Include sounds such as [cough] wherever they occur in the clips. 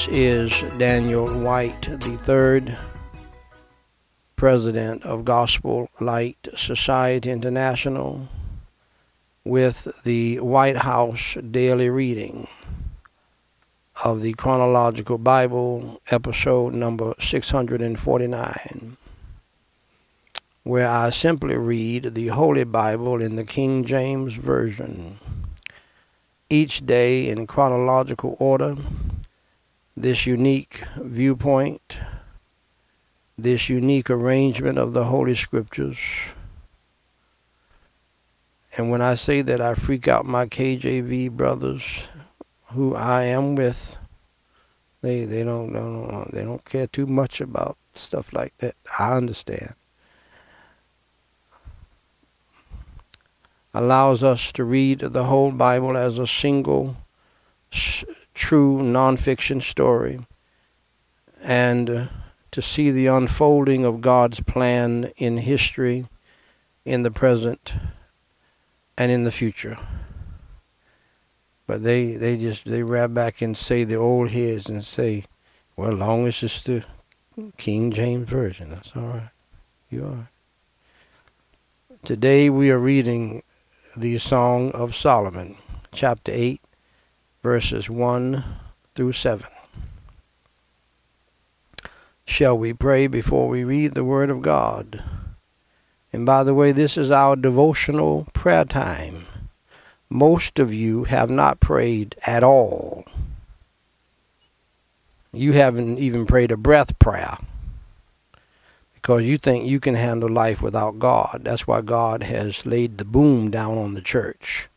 this is Daniel White, the third president of Gospel Light Society International, with the White House Daily Reading of the Chronological Bible, episode number 649, where I simply read the Holy Bible in the King James Version. Each day in chronological order, this unique viewpoint, this unique arrangement of the Holy Scriptures. And when I say that, I freak out my KJV brothers who I am with. They they don't, don't they don't care too much about stuff like that. I understand. Allows us to read the whole Bible as a single true nonfiction story and uh, to see the unfolding of God's plan in history, in the present, and in the future. But they, they just they wrap back and say the old heads and say, well, long as it's the King James Version, that's all right. You are. Today we are reading the Song of Solomon, chapter 8, verses 1 through 7. Shall we pray before we read the Word of God? And by the way, this is our devotional prayer time. Most of you have not prayed at all. You haven't even prayed a breath prayer because you think you can handle life without God. That's why God has laid the boom down on the church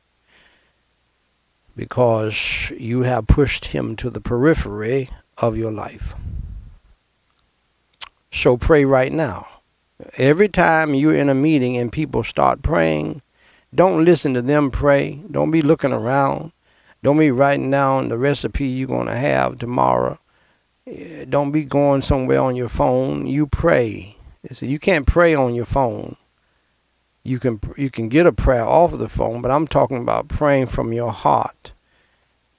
because you have pushed him to the periphery of your life. So pray right now. Every time you're in a meeting and people start praying, don't listen to them pray. Don't be looking around. Don't be writing down the recipe you're going to have tomorrow. Eh, don't be going somewhere on your phone. You pray. You can't pray on your phone you can you can get a prayer off of the phone, but I'm talking about praying from your heart.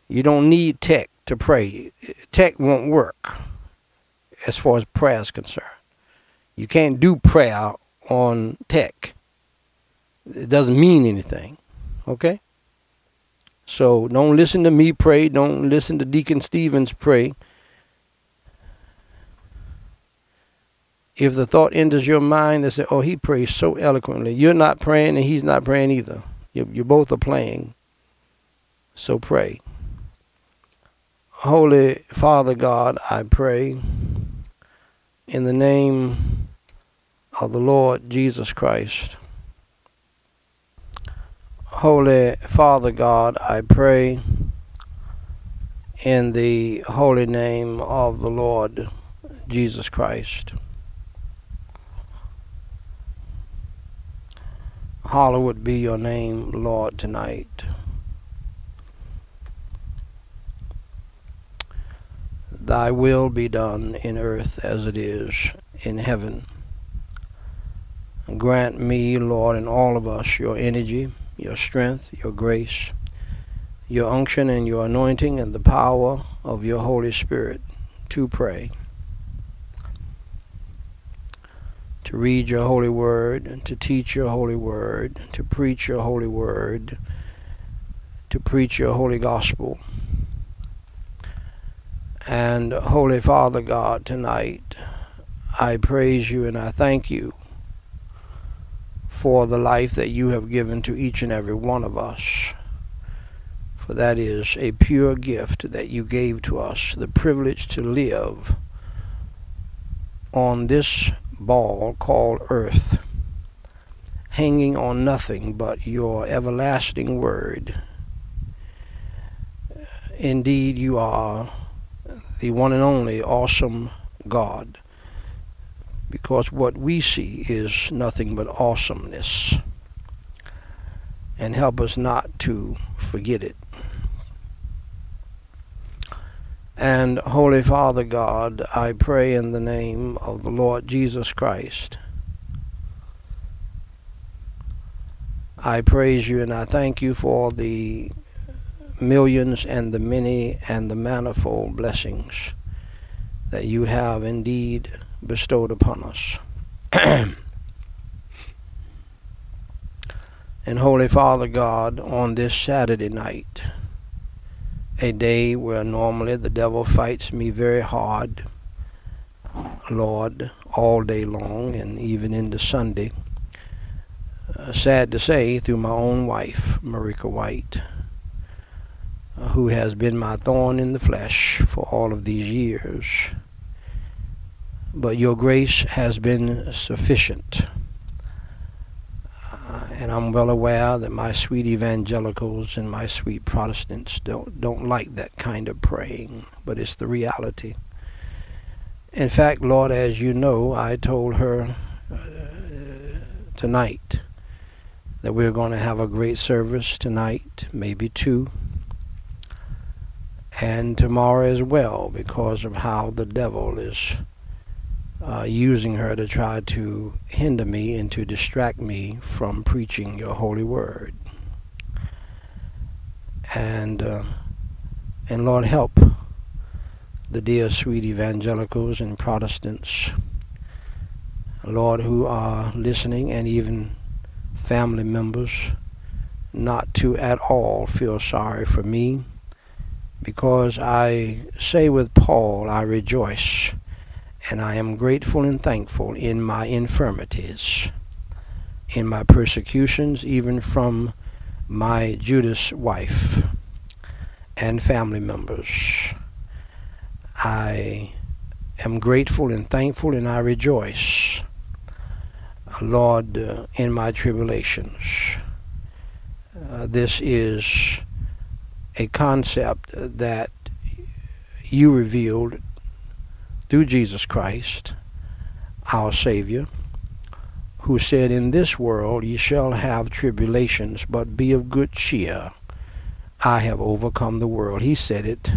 You don't need tech to pray. Tech won't work as far as prayer is concerned. You can't do prayer on tech. It doesn't mean anything. Okay? So don't listen to me pray. Don't listen to Deacon Stevens pray. If the thought enters your mind that say, "Oh, he prays so eloquently," you're not praying and he's not praying either. You, you both are playing. So pray. Holy Father God, I pray in the name of the Lord Jesus Christ. Holy Father God, I pray in the holy name of the Lord Jesus Christ. Hallowed be your name, Lord, tonight. Thy will be done in earth as it is in heaven. Grant me, Lord, and all of us your energy, your strength, your grace, your unction and your anointing, and the power of your Holy Spirit to pray. Read your holy word, to teach your holy word, to preach your holy word, to preach your holy gospel. And Holy Father God, tonight I praise you and I thank you for the life that you have given to each and every one of us. For that is a pure gift that you gave to us, the privilege to live on this ball called earth, hanging on nothing but your everlasting word. Indeed, you are the one and only awesome God, because what we see is nothing but awesomeness. And help us not to forget it. And Holy Father God, I pray in the name of the Lord Jesus Christ. I praise you and I thank you for the millions and the many and the manifold blessings that you have indeed bestowed upon us. [clears throat] and Holy Father God, on this Saturday night, a day where normally the devil fights me very hard, Lord, all day long and even into Sunday. Uh, sad to say, through my own wife, Marika White, uh, who has been my thorn in the flesh for all of these years. But your grace has been sufficient. And I'm well aware that my sweet evangelicals and my sweet Protestants don't don't like that kind of praying, but it's the reality. In fact, Lord, as you know, I told her uh, tonight that we're going to have a great service tonight, maybe two, and tomorrow as well, because of how the devil is uh, using her to try to hinder me and to distract me from preaching your holy word. And uh, and Lord help the dear sweet evangelicals and Protestants, Lord, who are listening, and even family members, not to at all feel sorry for me, because I say with Paul, I rejoice, and I am grateful and thankful in my infirmities, in my persecutions, even from my Judas wife and family members. I am grateful and thankful and I rejoice, Lord, uh, in my tribulations. Uh, this is a concept that you revealed through Jesus Christ, our Savior, who said, In this world ye shall have tribulations, but be of good cheer. I have overcome the world. He said it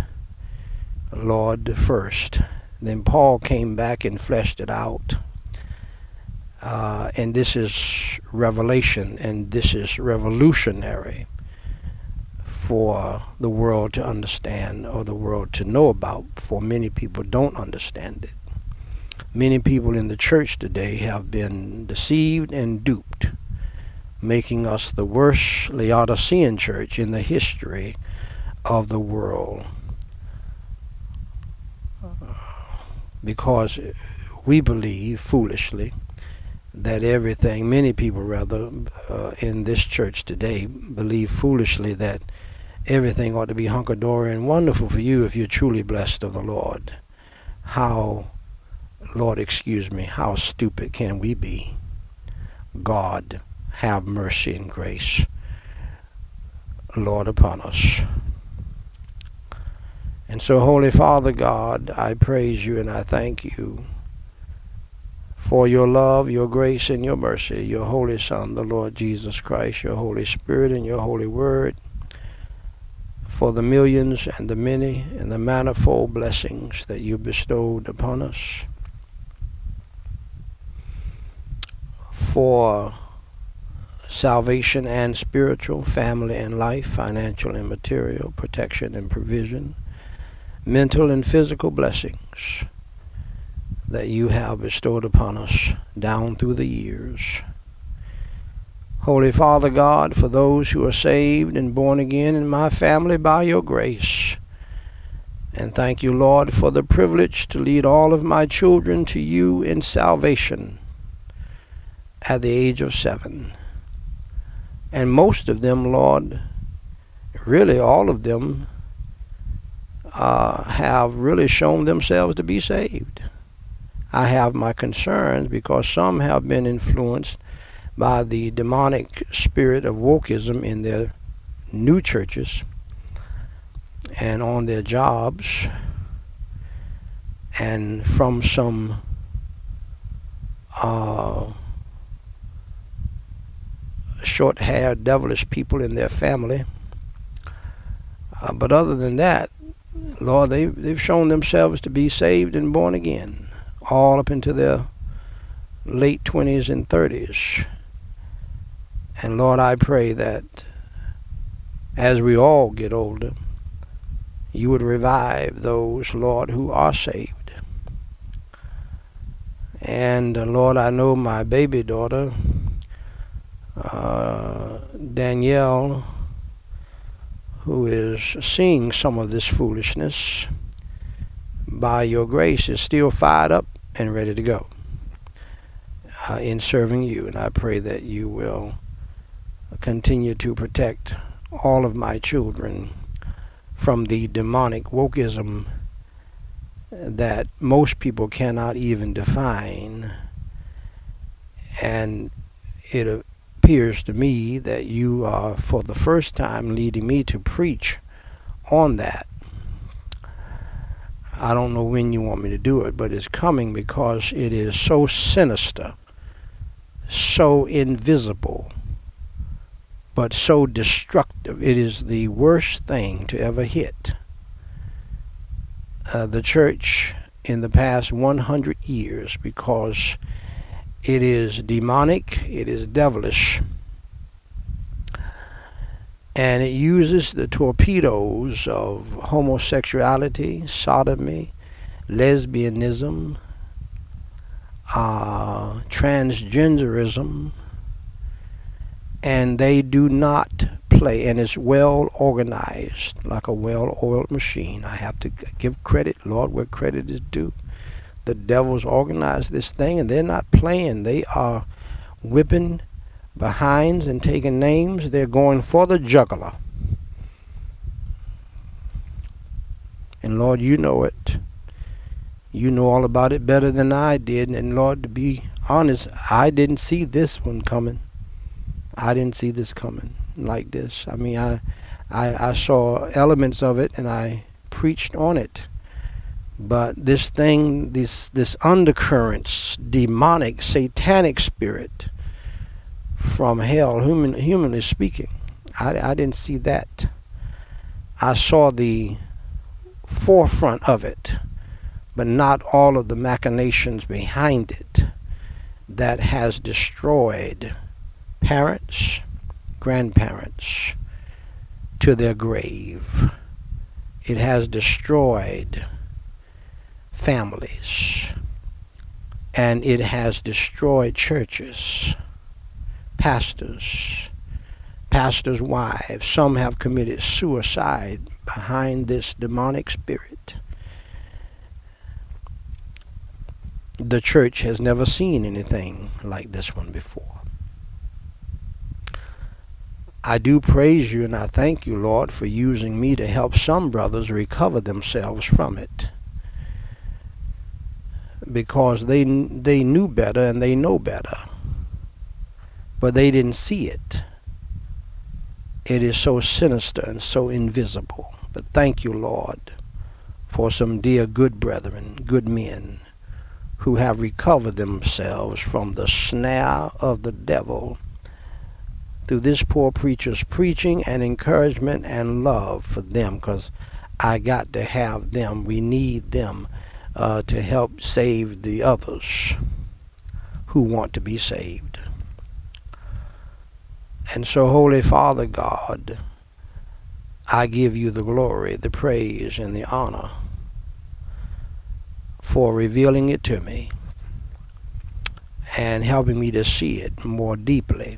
Lord first. Then Paul came back and fleshed it out. Uh, and this is revelation, and this is revolutionary for the world to understand or the world to know about, for many people don't understand it. Many people in the church today have been deceived and duped, making us the worst Laodicean church in the history of the world. because we believe foolishly that everything, many people rather, uh, in this church today believe foolishly that everything ought to be hunky-dory and wonderful for you if you're truly blessed of the Lord. How, Lord, excuse me, how stupid can we be? God, have mercy and grace, Lord, upon us. And so, Holy Father God, I praise you and I thank you for your love, your grace, and your mercy, your Holy Son, the Lord Jesus Christ, your Holy Spirit, and your Holy Word, for the millions and the many and the manifold blessings that you bestowed upon us, for salvation and spiritual, family and life, financial and material, protection and provision mental and physical blessings that you have bestowed upon us down through the years. Holy Father God, for those who are saved and born again in my family by your grace. And thank you, Lord, for the privilege to lead all of my children to you in salvation at the age of seven. And most of them, Lord, really all of them, uh, have really shown themselves to be saved. I have my concerns because some have been influenced by the demonic spirit of wokeism in their new churches and on their jobs and from some uh, short haired devilish people in their family. Uh, but other than that, Lord, they, they've shown themselves to be saved and born again, all up into their late 20s and 30s. And Lord, I pray that as we all get older, you would revive those, Lord, who are saved. And uh, Lord, I know my baby daughter, uh, Danielle, who is seeing some of this foolishness, by your grace, is still fired up and ready to go uh, in serving you. And I pray that you will continue to protect all of my children from the demonic wokeism that most people cannot even define. And it appears to me that you are, for the first time, leading me to preach on that. I don't know when you want me to do it, but it's coming because it is so sinister, so invisible, but so destructive. It is the worst thing to ever hit uh, the church in the past 100 years because it is demonic, it is devilish, and it uses the torpedoes of homosexuality, sodomy, lesbianism, uh, transgenderism, and they do not play, and it's well organized, like a well oiled machine. I have to give credit, Lord, where credit is due. The devil's organized this thing, and they're not playing. They are whipping behinds and taking names. They're going for the juggler. And Lord, you know it. You know all about it better than I did. And Lord, to be honest, I didn't see this one coming. I didn't see this coming like this. I mean, I, I, I saw elements of it and I preached on it. But this thing, this this undercurrents, demonic, satanic spirit from hell, human, humanly speaking, I, I didn't see that. I saw the forefront of it, but not all of the machinations behind it that has destroyed parents, grandparents to their grave. It has destroyed families. And it has destroyed churches, pastors, pastors' wives. Some have committed suicide behind this demonic spirit. The church has never seen anything like this one before. I do praise you and I thank you, Lord, for using me to help some brothers recover themselves from it. Because they they knew better and they know better. But they didn't see it. It is so sinister and so invisible. But thank you, Lord, for some dear good brethren, good men, who have recovered themselves from the snare of the devil through this poor preacher's preaching and encouragement and love for them because I got to have them. We need them uh, to help save the others who want to be saved. And so, Holy Father God, I give you the glory, the praise, and the honor for revealing it to me and helping me to see it more deeply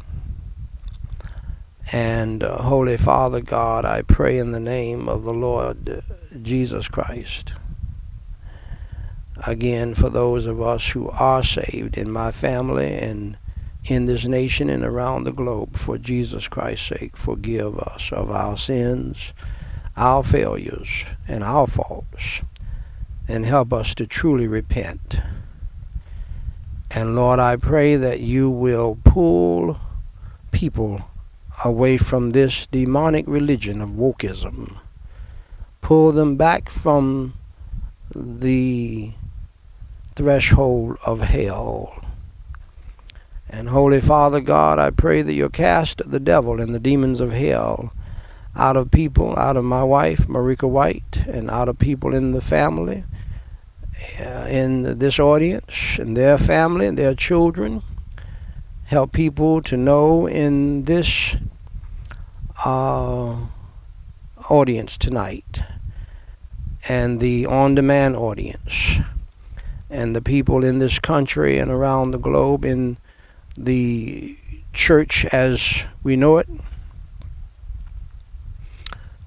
and uh, Holy Father God, I pray in the name of the Lord Jesus Christ. Again, for those of us who are saved in my family and in this nation and around the globe, for Jesus Christ's sake, forgive us of our sins, our failures, and our faults, and help us to truly repent. And Lord, I pray that you will pull people away from this demonic religion of wokeism. Pull them back from the threshold of hell. And Holy Father God, I pray that you cast the devil and the demons of hell out of people, out of my wife, Marika White, and out of people in the family, uh, in this audience, and their family, and their children help people to know in this uh, audience tonight and the on demand audience and the people in this country and around the globe in the church as we know it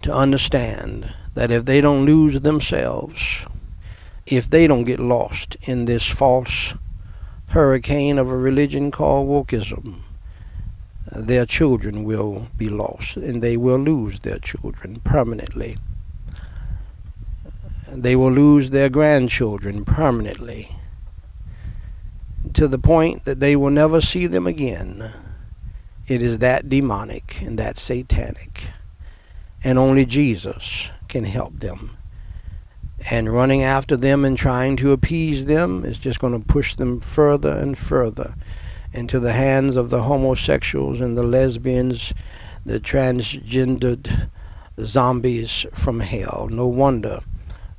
to understand that if they don't lose themselves, if they don't get lost in this false hurricane of a religion called wokeism, their children will be lost and they will lose their children permanently. They will lose their grandchildren permanently to the point that they will never see them again. It is that demonic and that satanic. And only Jesus can help them. And running after them and trying to appease them is just going to push them further and further into the hands of the homosexuals and the lesbians, the transgendered zombies from hell. No wonder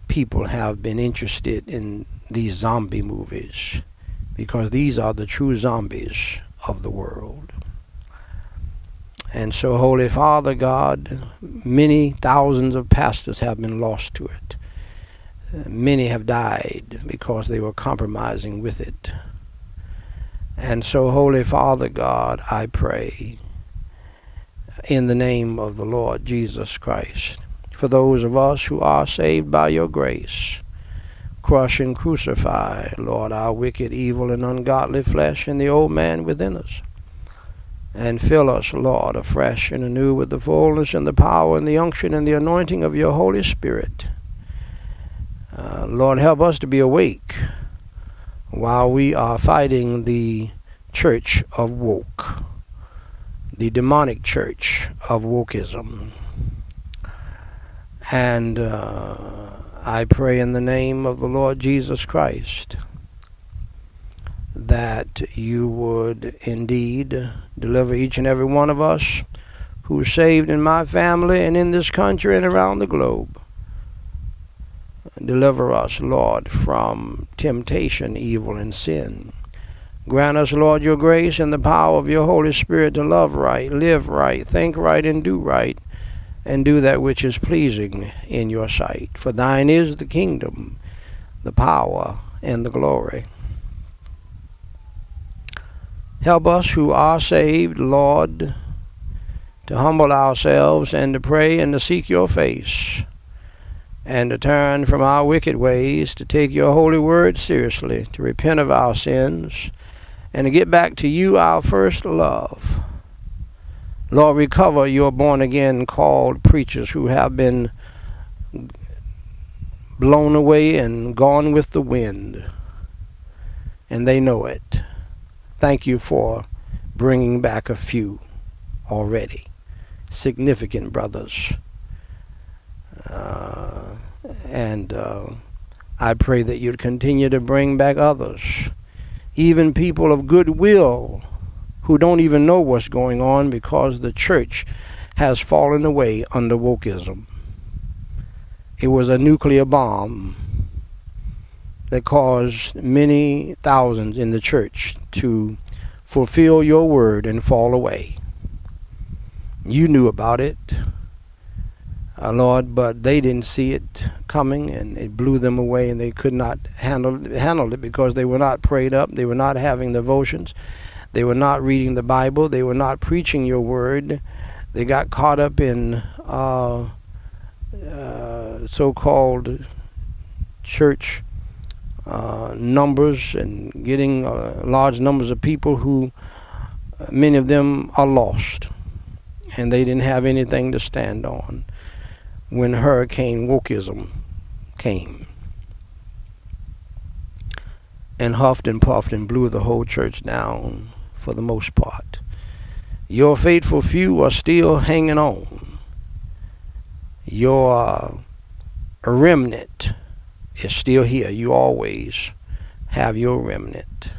people have been interested in these zombie movies because these are the true zombies of the world. And so, Holy Father God, many thousands of pastors have been lost to it. Many have died because they were compromising with it. And so, Holy Father God, I pray in the name of the Lord Jesus Christ for those of us who are saved by your grace. Crush and crucify, Lord, our wicked, evil, and ungodly flesh and the old man within us. And fill us, Lord, afresh and anew with the fullness and the power and the unction and the anointing of your Holy Spirit. Uh, Lord, help us to be awake while we are fighting the church of woke, the demonic church of wokeism. And uh, I pray in the name of the Lord Jesus Christ that you would indeed deliver each and every one of us who's saved in my family and in this country and around the globe Deliver us, Lord, from temptation, evil, and sin. Grant us, Lord, your grace and the power of your Holy Spirit to love right, live right, think right, and do right, and do that which is pleasing in your sight. For thine is the kingdom, the power, and the glory. Help us who are saved, Lord, to humble ourselves and to pray and to seek your face and to turn from our wicked ways, to take your holy word seriously, to repent of our sins, and to get back to you, our first love. Lord, recover your born again called preachers who have been blown away and gone with the wind, and they know it. Thank you for bringing back a few already, significant brothers. Uh, and uh, I pray that you'd continue to bring back others, even people of goodwill who don't even know what's going on because the church has fallen away under wokeism. It was a nuclear bomb that caused many thousands in the church to fulfill your word and fall away. You knew about it uh, Lord, but they didn't see it coming and it blew them away and they could not handle handle it because they were not prayed up, they were not having devotions, they were not reading the Bible, they were not preaching your word. They got caught up in uh, uh, so-called church uh, numbers and getting uh, large numbers of people who many of them are lost and they didn't have anything to stand on when Hurricane Wokeism came and huffed and puffed and blew the whole church down for the most part. Your faithful few are still hanging on. Your remnant is still here. You always have your remnant.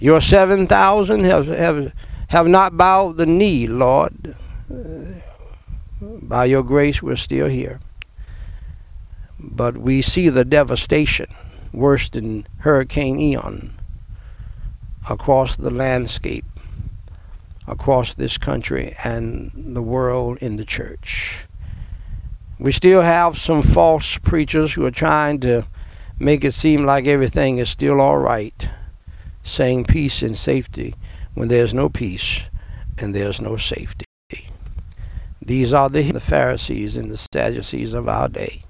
Your 7,000 have, have, have not bowed the knee, Lord. By your grace, we're still here. But we see the devastation, worse than Hurricane Ian, across the landscape, across this country and the world in the church. We still have some false preachers who are trying to make it seem like everything is still all right, saying peace and safety when there's no peace and there's no safety. These are the Pharisees and the Sadducees of our day.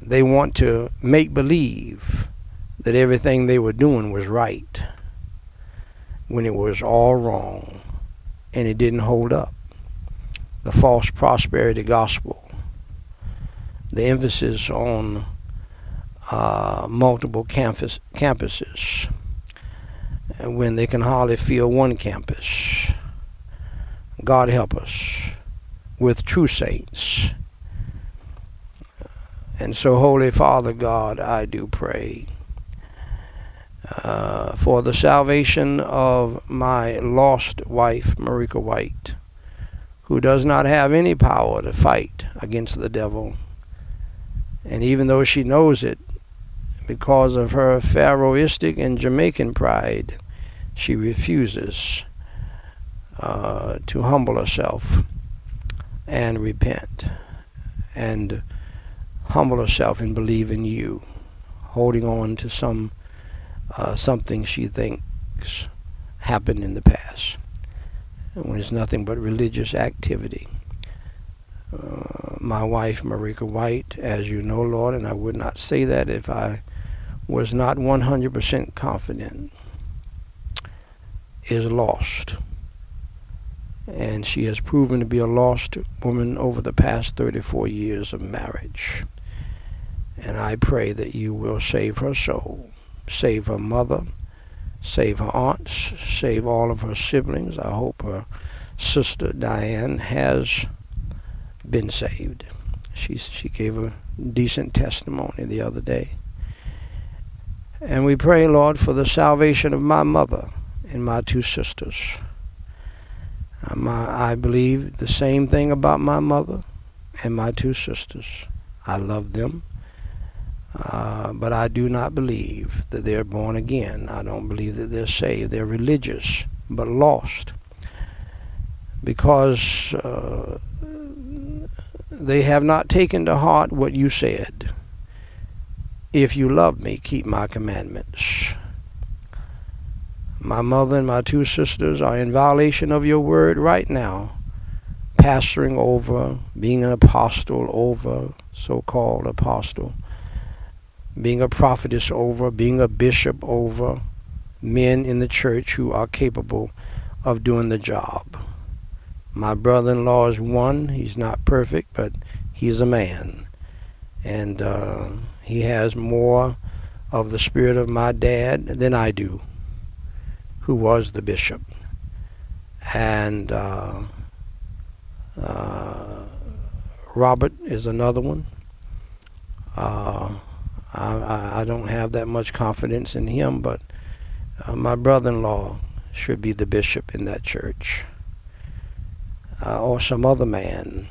They want to make believe that everything they were doing was right when it was all wrong and it didn't hold up. The false prosperity gospel, the emphasis on uh, multiple campus, campuses when they can hardly fill one campus. God help us with true saints. And so, Holy Father God, I do pray uh, for the salvation of my lost wife, Marika White, who does not have any power to fight against the devil. And even though she knows it, because of her Pharaohistic and Jamaican pride, she refuses uh, to humble herself and repent and humble herself and believe in you, holding on to some uh, something she thinks happened in the past when it's nothing but religious activity. Uh, my wife, Marika White, as you know, Lord, and I would not say that if I was not 100% confident, is lost. And she has proven to be a lost woman over the past 34 years of marriage. And I pray that you will save her soul, save her mother, save her aunts, save all of her siblings. I hope her sister Diane has been saved. She, she gave a decent testimony the other day. And we pray, Lord, for the salvation of my mother and my two sisters. Um, I believe the same thing about my mother and my two sisters. I love them. Uh, but I do not believe that they're born again. I don't believe that they're saved. They're religious, but lost. Because uh, they have not taken to heart what you said. If you love me, keep my commandments. My mother and my two sisters are in violation of your word right now, pastoring over, being an apostle over, so called apostle, being a prophetess over, being a bishop over, men in the church who are capable of doing the job. My brother in law is one. He's not perfect, but he's a man. And uh, he has more of the spirit of my dad than I do, who was the bishop. And uh, uh, Robert is another one. Uh, I, I, don't have that much confidence in him, but uh, my brother-in-law should be the bishop in that church. Uh, or some other man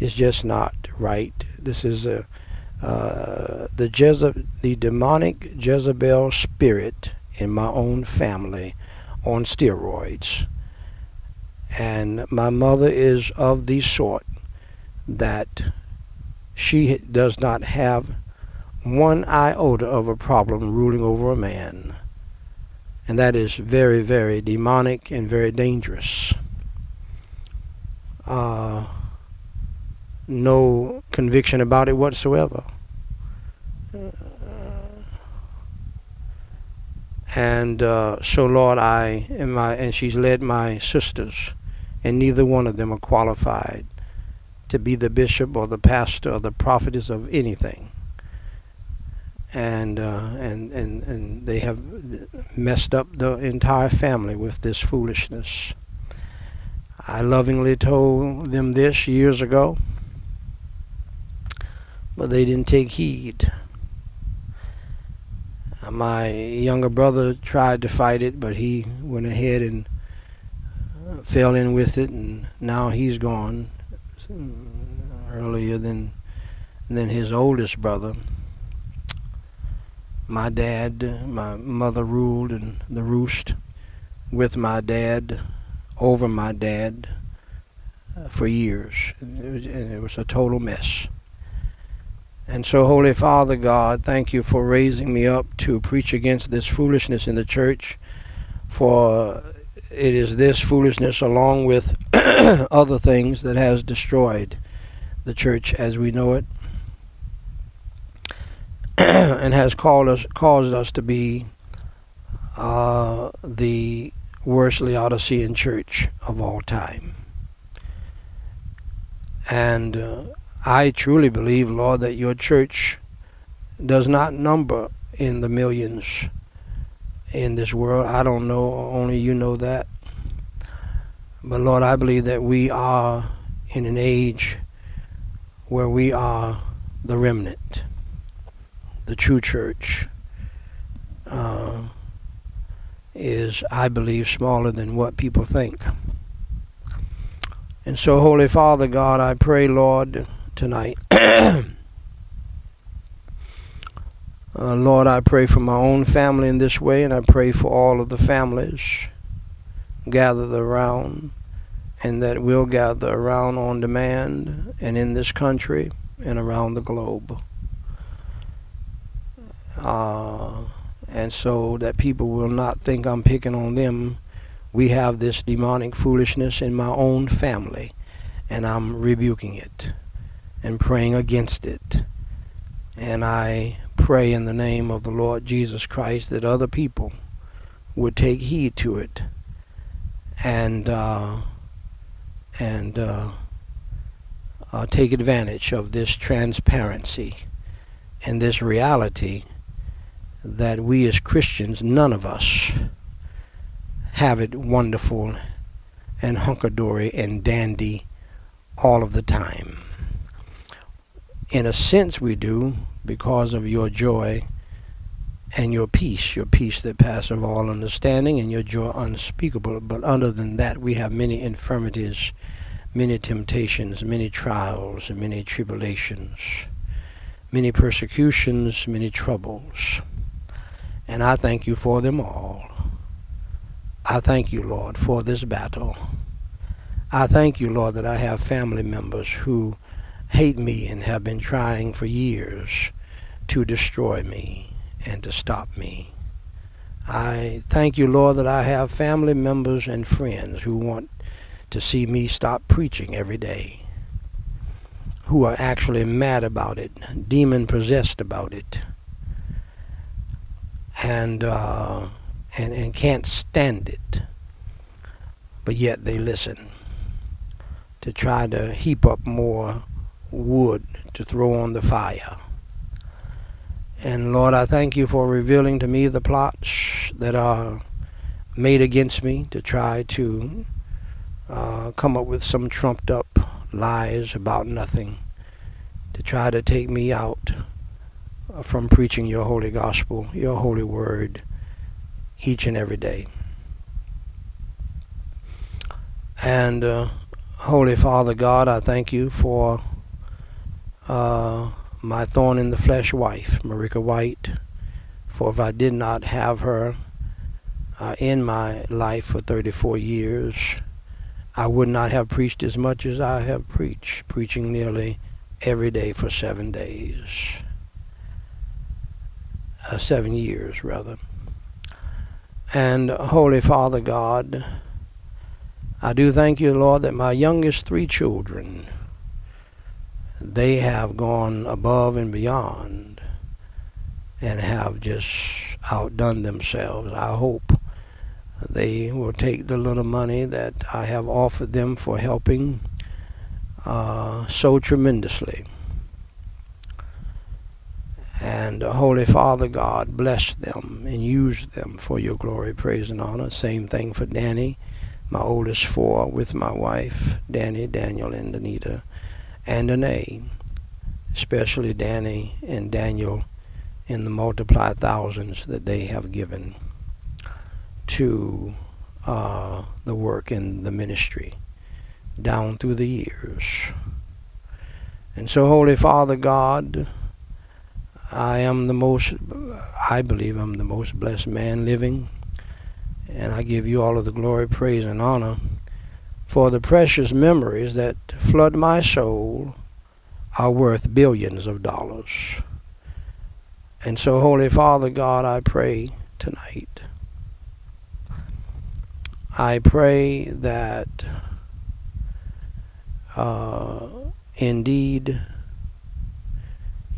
is just not right. This is a uh, the Jeze- the demonic Jezebel spirit in my own family on steroids. And my mother is of the sort that she does not have one iota of a problem ruling over a man. And that is very, very demonic and very dangerous. Uh, no conviction about it whatsoever. And uh, so, Lord, I and my and she's led my sisters, and neither one of them are qualified to be the bishop or the pastor or the prophetess of anything. And uh, and and and they have messed up the entire family with this foolishness. I lovingly told them this years ago but they didn't take heed. Uh, my younger brother tried to fight it, but he went ahead and uh, fell in with it, and now he's gone earlier than than his oldest brother. My dad, my mother ruled in the roost with my dad, over my dad, uh, for years. And it was a total mess. And so, Holy Father God, thank you for raising me up to preach against this foolishness in the church. For it is this foolishness, along with [coughs] other things, that has destroyed the church as we know it, [coughs] and has us, caused us to be uh, the worst Laodicean church of all time. And uh, I truly believe, Lord, that your church does not number in the millions in this world. I don't know, only you know that. But Lord, I believe that we are in an age where we are the remnant, the true church. Uh, is, I believe, smaller than what people think. And so, Holy Father God, I pray, Lord, tonight. [clears throat] uh, Lord, I pray for my own family in this way, and I pray for all of the families gathered around, and that we'll gather around on demand and in this country and around the globe. Uh, and so that people will not think I'm picking on them. We have this demonic foolishness in my own family, and I'm rebuking it and praying against it. And I pray in the name of the Lord Jesus Christ that other people would take heed to it and uh, and uh, uh, take advantage of this transparency and this reality that we as Christians, none of us, have it wonderful and hunkadory and dandy all of the time in a sense we do because of your joy and your peace, your peace that passeth all understanding, and your joy unspeakable. But other than that, we have many infirmities, many temptations, many trials, and many tribulations, many persecutions, many troubles. And I thank you for them all. I thank you, Lord, for this battle. I thank you, Lord, that I have family members who hate me and have been trying for years to destroy me and to stop me. I thank you, Lord, that I have family members and friends who want to see me stop preaching every day, who are actually mad about it, demon possessed about it, and, uh, and, and can't stand it. But yet they listen to try to heap up more wood to throw on the fire. And Lord, I thank you for revealing to me the plots that are made against me to try to uh, come up with some trumped up lies about nothing, to try to take me out from preaching your holy gospel, your holy word, each and every day. And uh, Holy Father God, I thank you for uh, my thorn in the flesh wife, Marika White. For if I did not have her uh, in my life for 34 years, I would not have preached as much as I have preached, preaching nearly every day for seven days. Uh, seven years, rather. And Holy Father God, I do thank you, Lord, that my youngest three children they have gone above and beyond and have just outdone themselves. I hope they will take the little money that I have offered them for helping uh, so tremendously. And uh, Holy Father God, bless them and use them for your glory, praise, and honor. Same thing for Danny, my oldest four, with my wife, Danny, Daniel, and Anita and an A, especially Danny and Daniel in the multiplied thousands that they have given to uh, the work in the ministry down through the years. And so, Holy Father God, I am the most, I believe I'm the most blessed man living. And I give you all of the glory, praise, and honor For the precious memories that flood my soul are worth billions of dollars. And so, Holy Father God, I pray tonight. I pray that uh, indeed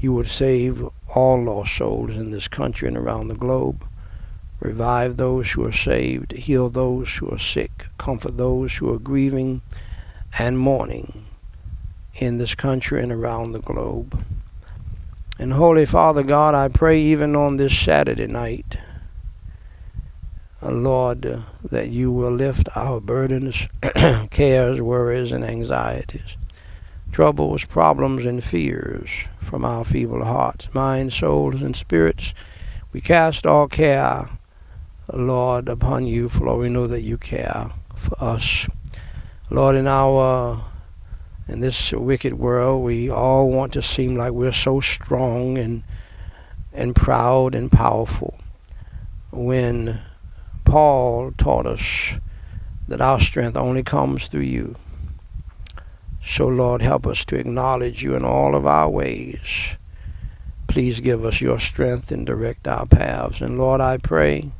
you would save all lost souls in this country and around the globe. Revive those who are saved, heal those who are sick, comfort those who are grieving and mourning in this country and around the globe. And Holy Father God, I pray even on this Saturday night, uh, Lord, uh, that you will lift our burdens, [clears throat] cares, worries, and anxieties, troubles, problems, and fears from our feeble hearts, minds, souls, and spirits. We cast all care Lord, upon you, for Lord, we know that you care for us. Lord, in our in this wicked world, we all want to seem like we're so strong and and proud and powerful. When Paul taught us that our strength only comes through you. So, Lord, help us to acknowledge you in all of our ways. Please give us your strength and direct our paths. And, Lord, I pray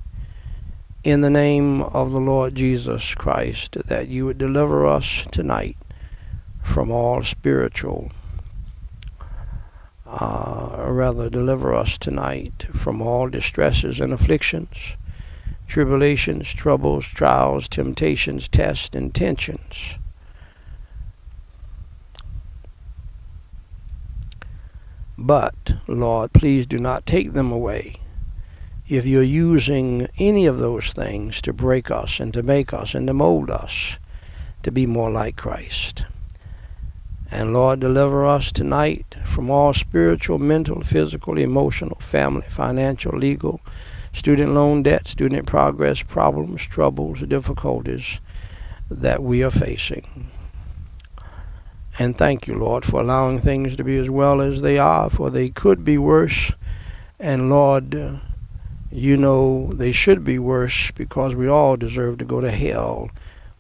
in the name of the Lord Jesus Christ that you would deliver us tonight from all spiritual, uh, or rather, deliver us tonight from all distresses and afflictions, tribulations, troubles, trials, temptations, tests, and tensions. But, Lord, please do not take them away if you're using any of those things to break us and to make us and to mold us to be more like Christ. And Lord, deliver us tonight from all spiritual, mental, physical, emotional, family, financial, legal, student loan debt, student progress problems, troubles, difficulties that we are facing. And thank you, Lord, for allowing things to be as well as they are, for they could be worse. And Lord, you know they should be worse because we all deserve to go to hell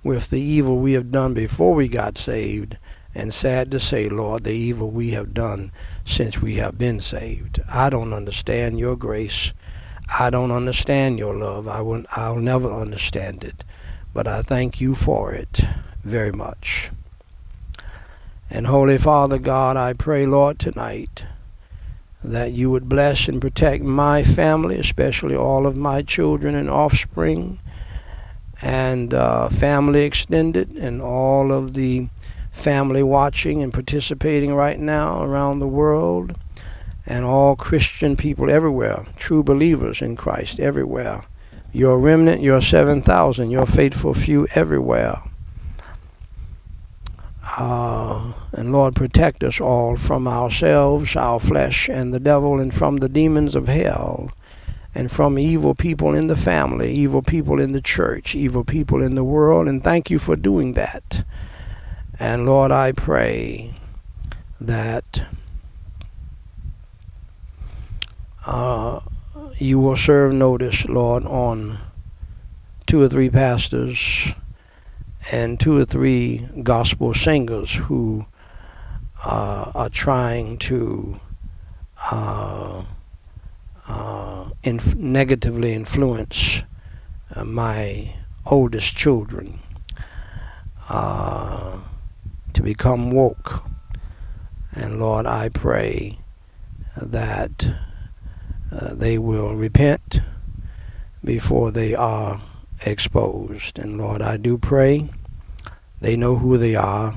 with the evil we have done before we got saved. And sad to say, Lord, the evil we have done since we have been saved. I don't understand your grace. I don't understand your love. I will, I'll never understand it. But I thank you for it very much. And Holy Father God, I pray, Lord, tonight that you would bless and protect my family, especially all of my children and offspring, and uh, family extended, and all of the family watching and participating right now around the world, and all Christian people everywhere, true believers in Christ everywhere. Your remnant, your 7,000, your faithful few everywhere. Uh, and Lord, protect us all from ourselves, our flesh, and the devil, and from the demons of hell, and from evil people in the family, evil people in the church, evil people in the world. And thank you for doing that. And Lord, I pray that uh, you will serve notice, Lord, on two or three pastors and two or three gospel singers who uh, are trying to uh, uh, inf- negatively influence uh, my oldest children uh, to become woke. And Lord, I pray that uh, they will repent before they are exposed. And Lord, I do pray they know who they are,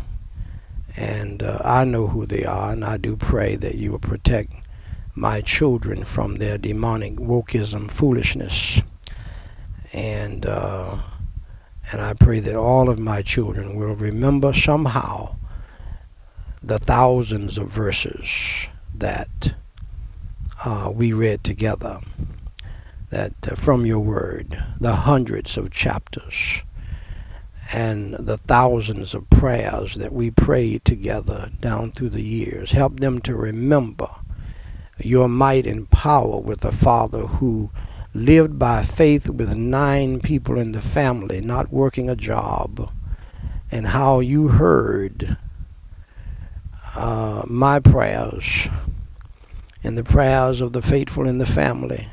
and uh, I know who they are, and I do pray that you will protect my children from their demonic wokeism foolishness. And uh, and I pray that all of my children will remember somehow the thousands of verses that uh, we read together that uh, from your word, the hundreds of chapters and the thousands of prayers that we prayed together down through the years. Help them to remember your might and power with a father who lived by faith with nine people in the family, not working a job, and how you heard uh, my prayers and the prayers of the faithful in the family.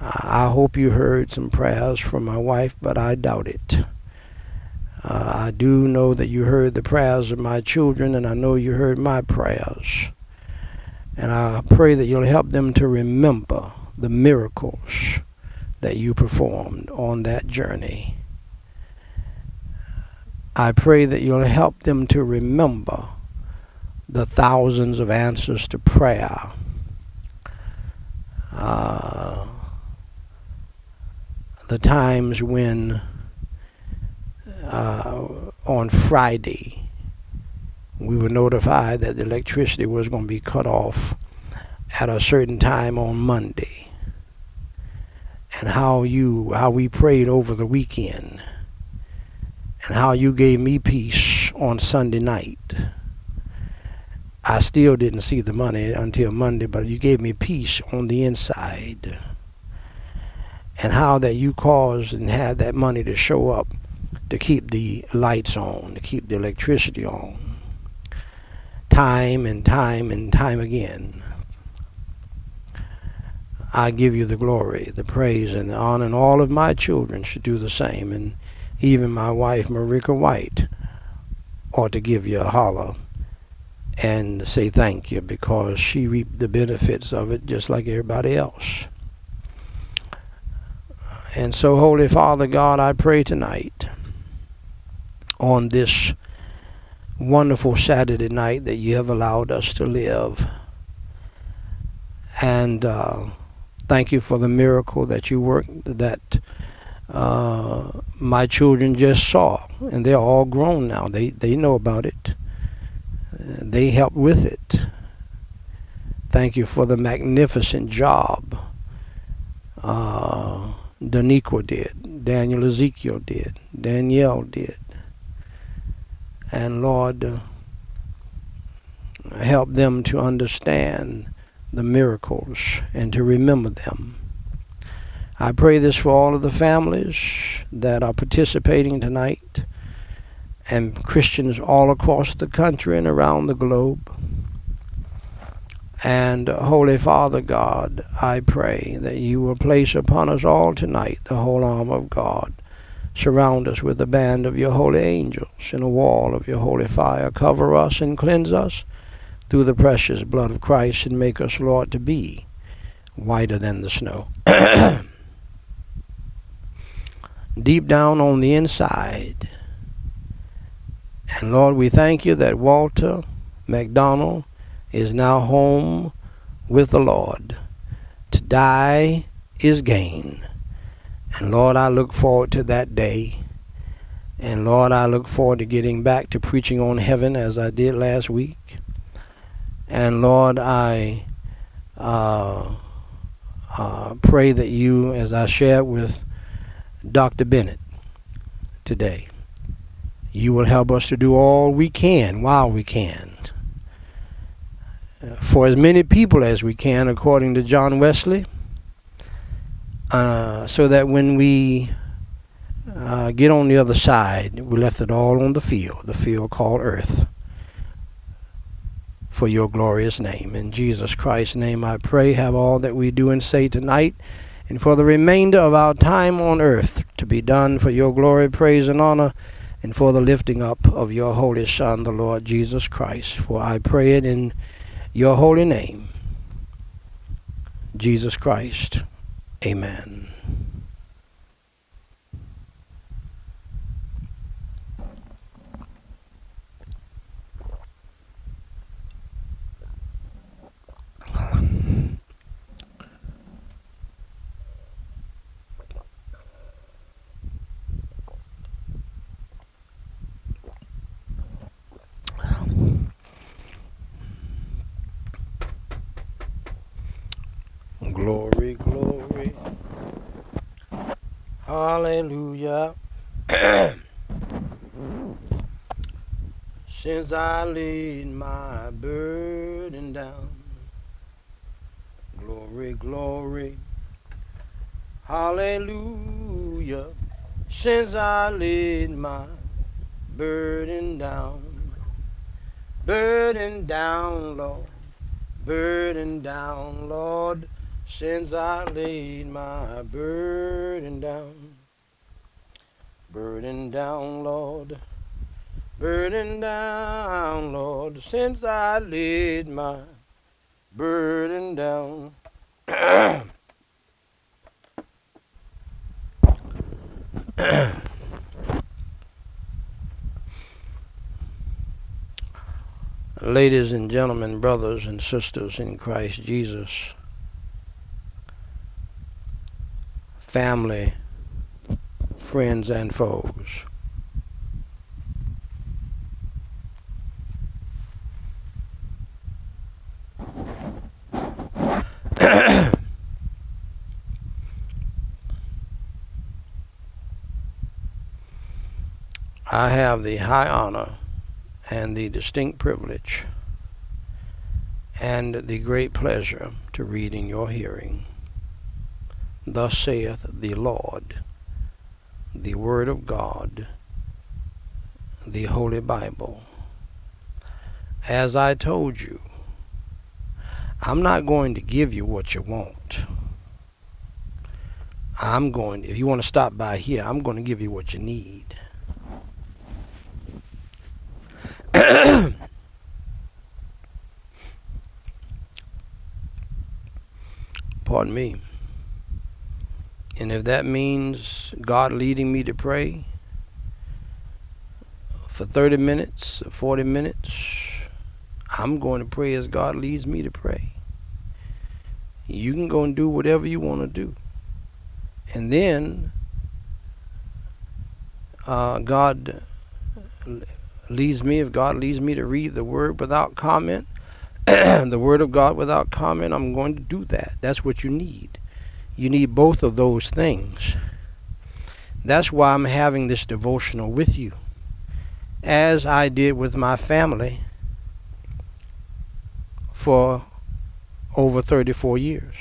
I hope you heard some prayers from my wife, but I doubt it. Uh, I do know that you heard the prayers of my children, and I know you heard my prayers. And I pray that you'll help them to remember the miracles that you performed on that journey. I pray that you'll help them to remember the thousands of answers to prayer. Uh, the times when uh, on Friday we were notified that the electricity was going to be cut off at a certain time on Monday. And how you how we prayed over the weekend. And how you gave me peace on Sunday night. I still didn't see the money until Monday, but you gave me peace on the inside. And how that you caused and had that money to show up to keep the lights on, to keep the electricity on, time and time and time again. I give you the glory, the praise, and the honor, and all of my children should do the same, and even my wife, Marika White, ought to give you a holler and say thank you because she reaped the benefits of it just like everybody else. And so, Holy Father God, I pray tonight on this wonderful Saturday night that you have allowed us to live. And uh, thank you for the miracle that you worked, that uh, my children just saw. And they're all grown now. They, they know about it, they helped with it. Thank you for the magnificent job. Uh, Daniqua did, Daniel Ezekiel did, Danielle did. And Lord, help them to understand the miracles and to remember them. I pray this for all of the families that are participating tonight and Christians all across the country and around the globe. And Holy Father God, I pray that you will place upon us all tonight the whole arm of God. Surround us with the band of your holy angels and a wall of your holy fire. Cover us and cleanse us through the precious blood of Christ and make us, Lord, to be whiter than the snow. [coughs] Deep down on the inside. And Lord, we thank you that Walter McDonald is now home with the Lord. To die is gain. And Lord, I look forward to that day. And Lord, I look forward to getting back to preaching on heaven as I did last week. And Lord, I uh, uh, pray that you, as I shared with Dr. Bennett today, you will help us to do all we can while we can for as many people as we can, according to John Wesley, uh, so that when we uh, get on the other side, we left it all on the field, the field called earth, for your glorious name. In Jesus Christ's name I pray, have all that we do and say tonight, and for the remainder of our time on earth to be done for your glory, praise, and honor, and for the lifting up of your holy Son, the Lord Jesus Christ. For I pray it in your holy name, Jesus Christ. Amen. Glory, glory. Hallelujah. [clears throat] Since I laid my burden down. Glory, glory. Hallelujah. Since I laid my burden down, burden down, Lord, burden down, Lord, since I laid my burden down. Burden down, Lord, burden down, Lord, since I laid my burden down. [coughs] Ladies and gentlemen, brothers and sisters in Christ Jesus, family, friends, and foes. I have the high honor and the distinct privilege and the great pleasure to read in your hearing. Thus saith the Lord, the Word of God, the Holy Bible. As I told you, I'm not going to give you what you want. I'm going, if you want to stop by here, I'm going to give you what you need. [coughs] Pardon me. And if that means God leading me to pray for 30 minutes, 40 minutes, I'm going to pray as God leads me to pray. You can go and do whatever you want to do. And then uh, God leads me, if God leads me to read the word without comment, [clears throat] the word of God without comment, I'm going to do that. That's what you need. You need both of those things. That's why I'm having this devotional with you, as I did with my family for over 34 years.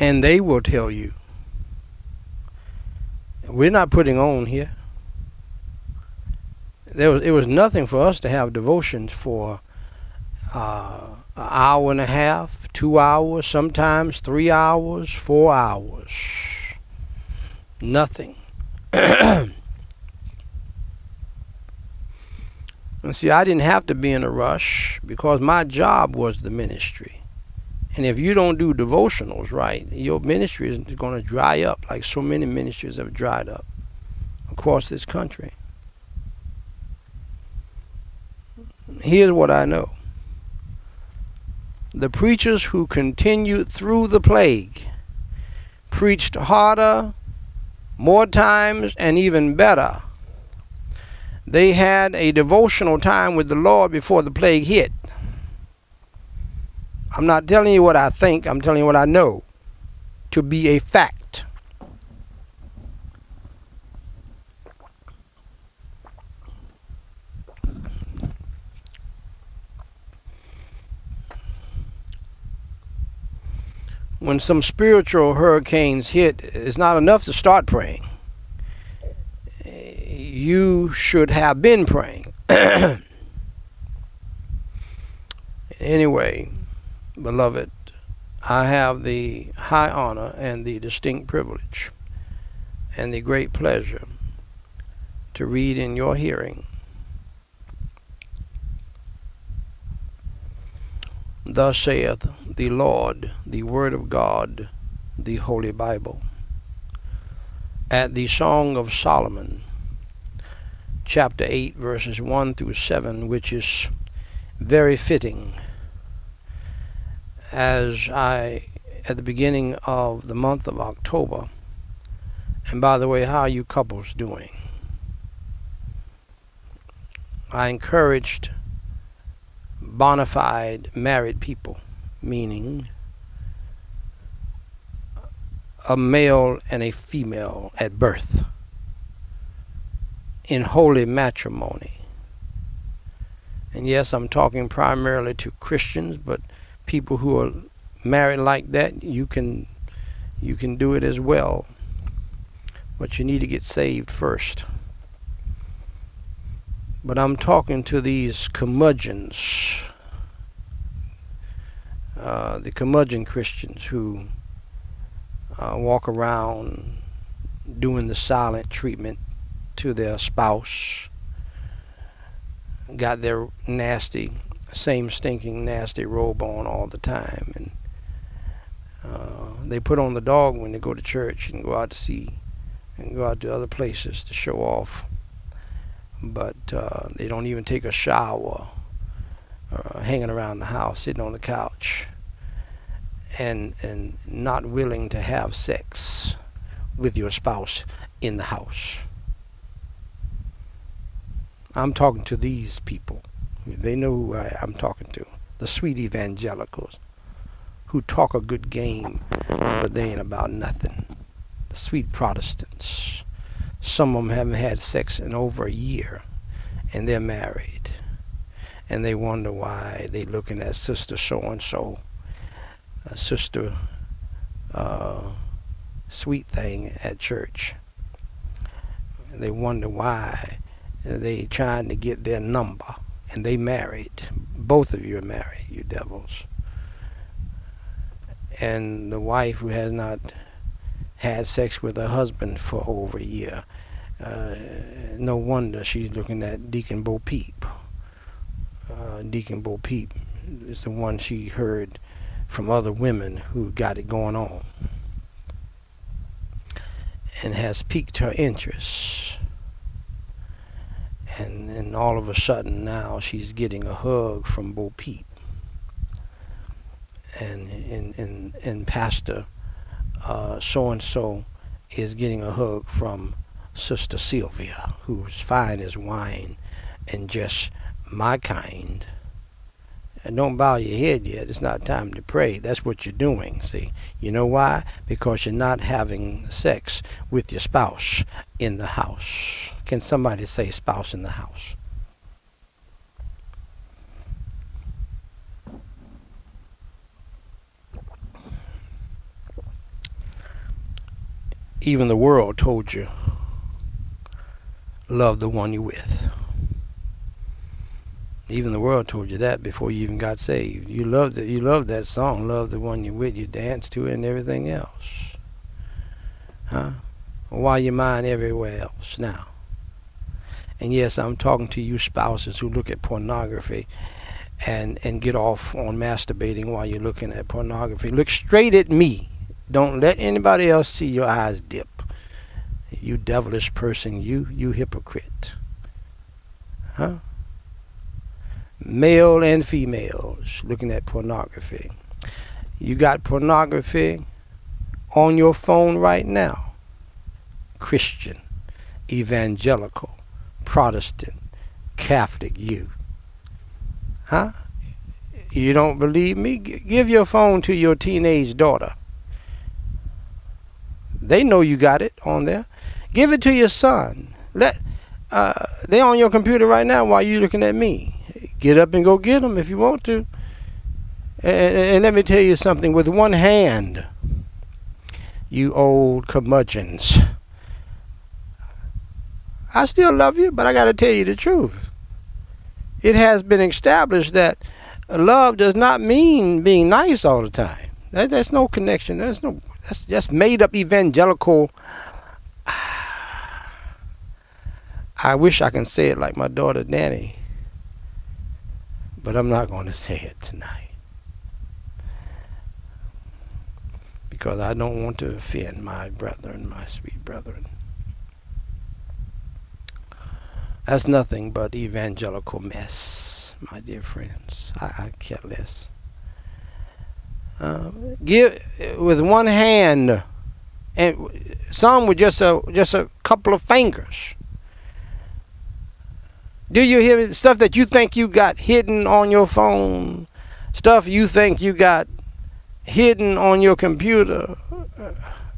And they will tell you we're not putting on here. There was it was nothing for us to have devotions for uh, an hour and a half, two hours, sometimes three hours, four hours. Nothing. [clears throat] and see, I didn't have to be in a rush because my job was the ministry. And if you don't do devotionals right, your ministry is going to dry up like so many ministries have dried up across this country. Here's what I know the preachers who continued through the plague preached harder, more times, and even better. They had a devotional time with the Lord before the plague hit. I'm not telling you what I think, I'm telling you what I know to be a fact. When some spiritual hurricanes hit, it's not enough to start praying. You should have been praying. [clears throat] anyway, beloved, I have the high honor and the distinct privilege and the great pleasure to read in your hearing. Thus saith the Lord, the Word of God, the Holy Bible. At the Song of Solomon, chapter 8, verses 1 through 7, which is very fitting as I, at the beginning of the month of October, and by the way, how are you couples doing? I encouraged bona fide married people, meaning a male and a female at birth in holy matrimony. And yes, I'm talking primarily to Christians, but people who are married like that, you can you can do it as well. But you need to get saved first. But I'm talking to these curmudgeons, uh, the curmudgeon Christians who uh, walk around doing the silent treatment to their spouse, got their nasty, same stinking nasty robe on all the time, and uh, they put on the dog when they go to church and go out to see and go out to other places to show off. But uh, they don't even take a shower, uh, hanging around the house, sitting on the couch, and and not willing to have sex with your spouse in the house. I'm talking to these people. They know who I, am talking to. The sweet evangelicals who talk a good game, but they ain't about nothing. The sweet Protestants. Some of them haven't had sex in over a year, and they're married. And they wonder why they looking at sister so and so, sister uh, sweet thing at church. They wonder why they trying to get their number and they married both of you are married you devils and the wife who has not had sex with her husband for over a year. Uh, no wonder she's looking at Deacon Bo Peep. Uh, Deacon Bo Peep is the one she heard from other women who got it going on and has piqued her interest. And and all of a sudden now she's getting a hug from Bo Peep. And and and, and Pastor so and so is getting a hug from Sister Sylvia, who's fine as wine and just my kind. And don't bow your head yet. It's not time to pray. That's what you're doing, see. You know why? Because you're not having sex with your spouse in the house. Can somebody say spouse in the house? Even the world told you love the one you're with. Even the world told you that before you even got saved. You loved it. You loved that song, "Love the One You're With." You danced to it and everything else, huh? Why your mind everywhere else now. And yes, I'm talking to you spouses who look at pornography and and get off on masturbating while you're looking at pornography. Look straight at me. Don't let anybody else see your eyes dip. You devilish person, you you hypocrite. Huh? Male and females looking at pornography. You got pornography on your phone right now. Christian, evangelical Protestant, Catholic you. Huh? You don't believe me? Give your phone to your teenage daughter. They know you got it on there. Give it to your son. Let uh, they on your computer right now while you looking at me. Get up and go get them if you want to. And, and let me tell you something. With one hand, you old curmudgeons. I still love you, but I got to tell you the truth. It has been established that love does not mean being nice all the time. That, that's no connection. There's no. That's just made up evangelical. [sighs] I wish I can say it like my daughter Danny, but I'm not going to say it tonight because I don't want to offend my brethren, my sweet brethren. That's nothing but evangelical mess, my dear friends. I, I care less. Uh, give with one hand, and some with just a just a couple of fingers. Do you hear stuff that you think you got hidden on your phone? Stuff you think you got hidden on your computer?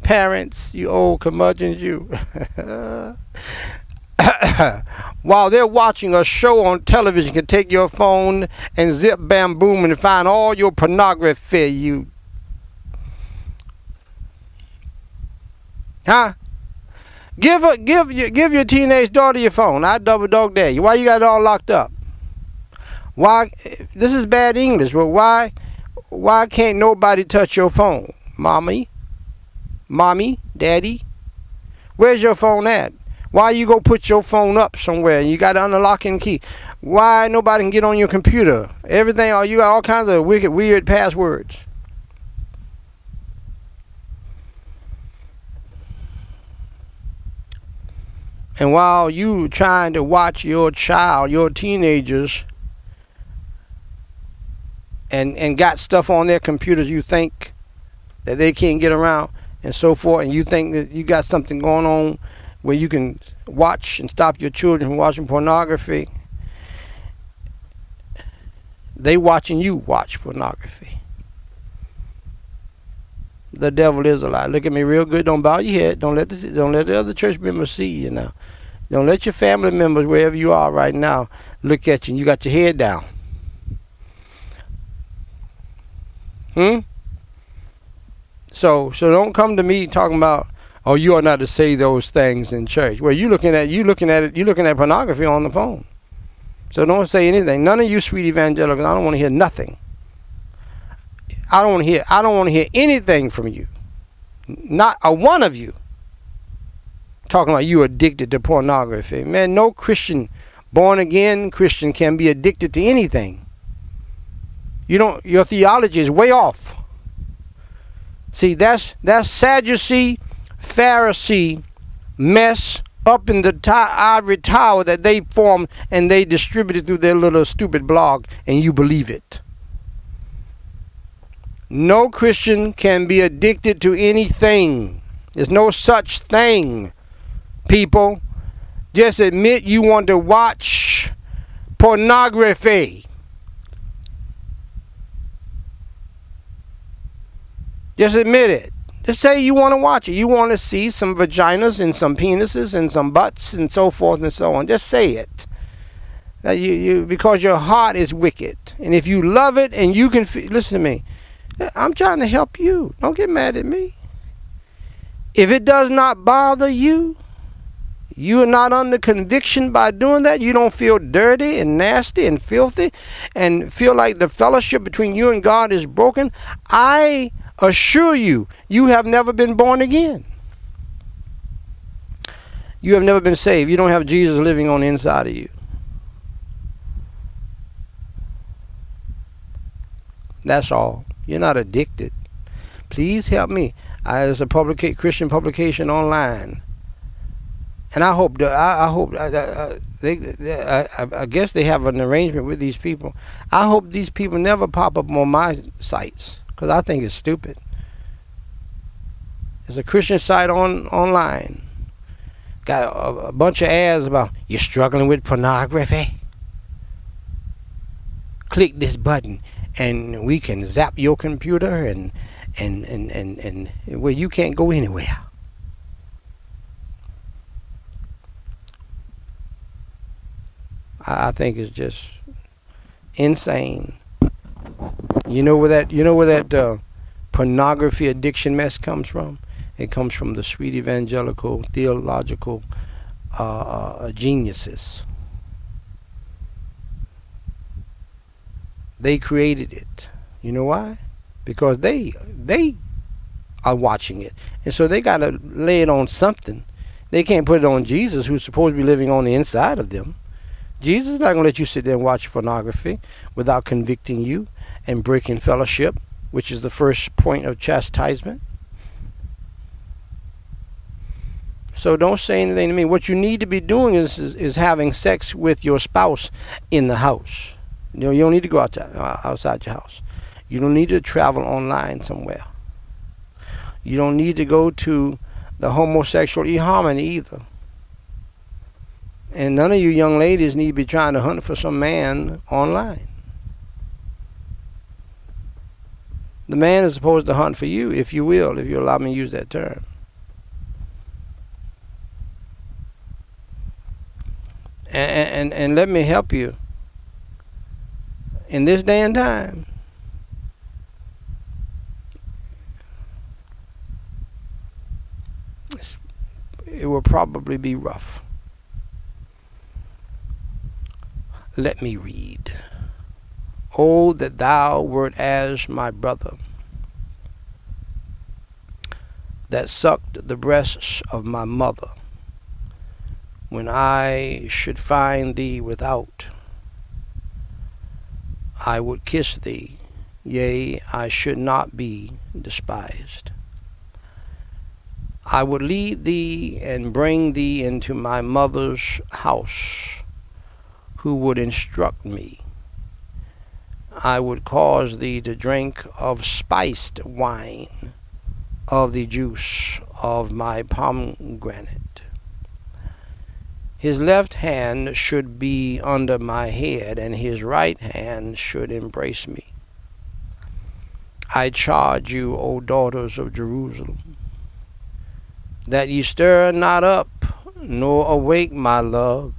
Parents, you old curmudgeons, you. [laughs] [coughs] [coughs] while they're watching a show on television, can take your phone and zip bam boom and find all your pornography. You, huh? Give her, give your, give your teenage daughter your phone. I double dog dare you. Why you got it all locked up? Why? This is bad English, but why? Why can't nobody touch your phone, mommy, mommy, daddy? Where's your phone at? Why you go put your phone up somewhere? You got an unlocking key. Why nobody can get on your computer? Everything, all you got all kinds of wicked, weird passwords. And while you trying to watch your child, your teenagers, and and got stuff on their computers you think that they can't get around and so forth, and you think that you got something going on where you can watch and stop your children from watching pornography, they watching you watch pornography. The devil is a lie. Look at me real good. Don't bow your head. Don't let the, don't let the other church members see you now. Don't let your family members, wherever you are right now, look at you you got your head down. Hmm? So so don't come to me talking about oh you are not to say those things in church. Well you looking at you looking at it you looking at pornography on the phone. So don't say anything. None of you sweet evangelicals, I don't want to hear nothing. I don't want to hear I don't want to hear anything from you. Not a one of you talking about you addicted to pornography. Man, no Christian born again Christian can be addicted to anything. You don't your theology is way off. See, that's that's Sadducee, Pharisee mess up in the ivory tower that they formed and they distributed through their little stupid blog, and you believe it. No Christian can be addicted to anything. There's no such thing, people. Just admit you want to watch pornography. Just admit it. Just say you want to watch it. You want to see some vaginas and some penises and some butts and so forth and so on. Just say it. That you, you because your heart is wicked. And if you love it and you can listen to me. I'm trying to help you. Don't get mad at me. If it does not bother you, you are not under conviction by doing that. You don't feel dirty and nasty and filthy and feel like the fellowship between you and God is broken. I assure you, you have never been born again. You have never been saved. You don't have Jesus living on the inside of you. That's all. You're not addicted. Please help me. I, there's a publica- Christian publication online, and I hope that, I, I hope they, they I, I guess they have an arrangement with these people. I hope these people never pop up on my sites because I think it's stupid. There's a Christian site on online. Got a, a bunch of ads about you're struggling with pornography. Click this button and we can zap your computer and and and and, and where you can't go anywhere. I think it's just insane. You know where that you know where that uh, pornography addiction mess comes from? It comes from the sweet evangelical theological uh, uh, geniuses. They created it. You know why? Because they they are watching it, and so they got to lay it on something. They can't put it on Jesus, who's supposed to be living on the inside of them. Jesus is not going to let you sit there and watch pornography without convicting you and breaking fellowship, which is the first point of chastisement. So don't say anything to me. What you need to be doing is, is, is having sex with your spouse in the house. You know, you don't need to go out to, uh, outside your house. You don't need to travel online somewhere. You don't need to go to the homosexual eHarmony either. And none of you young ladies need to be trying to hunt for some man online. The man is supposed to hunt for you, if you will, if you allow me to use that term. And, and, and let me help you. In this day and time, it will probably be rough. Let me read. Oh, that thou wert as my brother, that sucked the breasts of my mother, when I should find thee without. I would kiss thee, yea, I should not be despised. I would lead thee and bring thee into my mother's house, who would instruct me I would cause thee to drink of spiced wine, of the juice of my pomegranate. His left hand should be under my head, and his right hand should embrace me. I charge you, O daughters of Jerusalem, that ye stir not up, nor awake my love,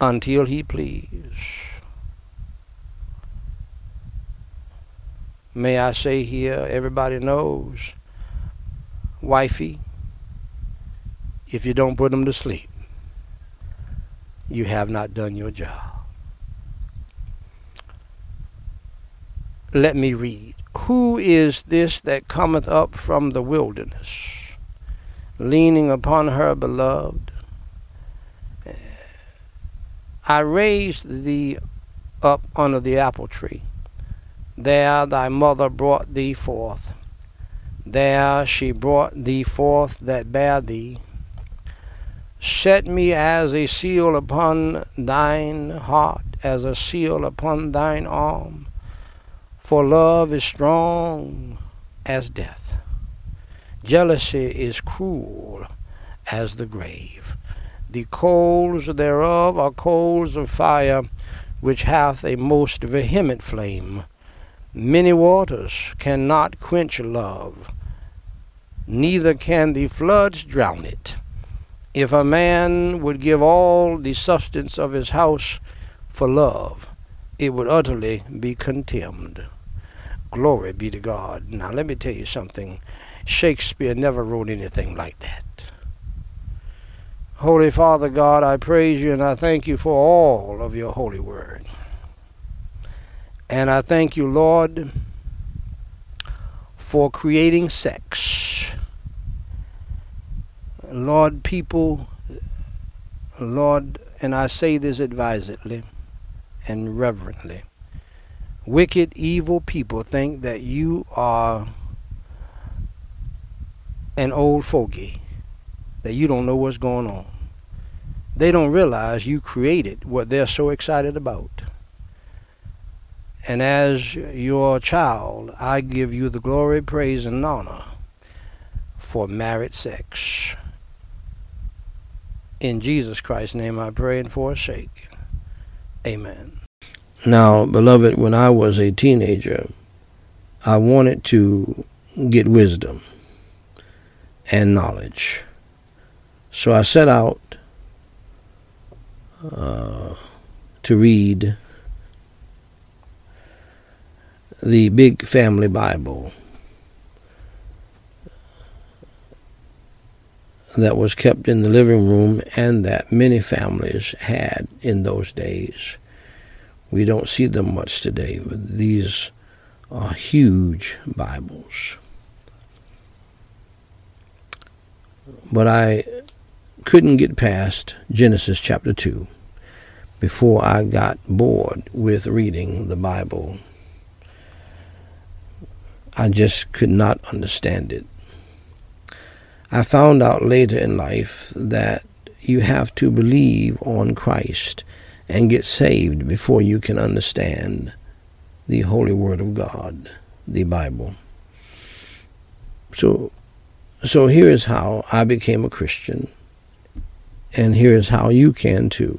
until he please. May I say here, everybody knows, wifey, if you don't put them to sleep, you have not done your job. Let me read. Who is this that cometh up from the wilderness, leaning upon her beloved? I raised thee up under the apple tree there thy mother brought thee forth. There she brought thee forth that bare thee. Set me as a seal upon thine heart, as a seal upon thine arm. For love is strong as death. Jealousy is cruel as the grave. The coals thereof are coals of fire, which hath a most vehement flame. Many waters cannot quench love, neither can the floods drown it. If a man would give all the substance of his house for love, it would utterly be contemned. Glory be to God. Now, let me tell you something. Shakespeare never wrote anything like that. Holy Father God, I praise you and I thank you for all of your holy word. And I thank you, Lord, for creating sex. Lord, people, Lord, and I say this advisedly and reverently. Wicked, evil people think that you are an old fogey, that you don't know what's going on. They don't realize you created what they're so excited about. And as your child, I give you the glory, praise, and honor for married sex. In Jesus Christ's name I pray and forsake. Amen. Now, beloved, when I was a teenager, I wanted to get wisdom and knowledge. So I set out uh, to read the Big Family Bible that was kept in the living room and that many families had in those days. We don't see them much today, but these are huge Bibles. But I couldn't get past Genesis chapter 2 before I got bored with reading the Bible I just could not understand it. I found out later in life that you have to believe on Christ and get saved before you can understand the Holy Word of God, the Bible. So, so here is how I became a Christian, and here is how you can too.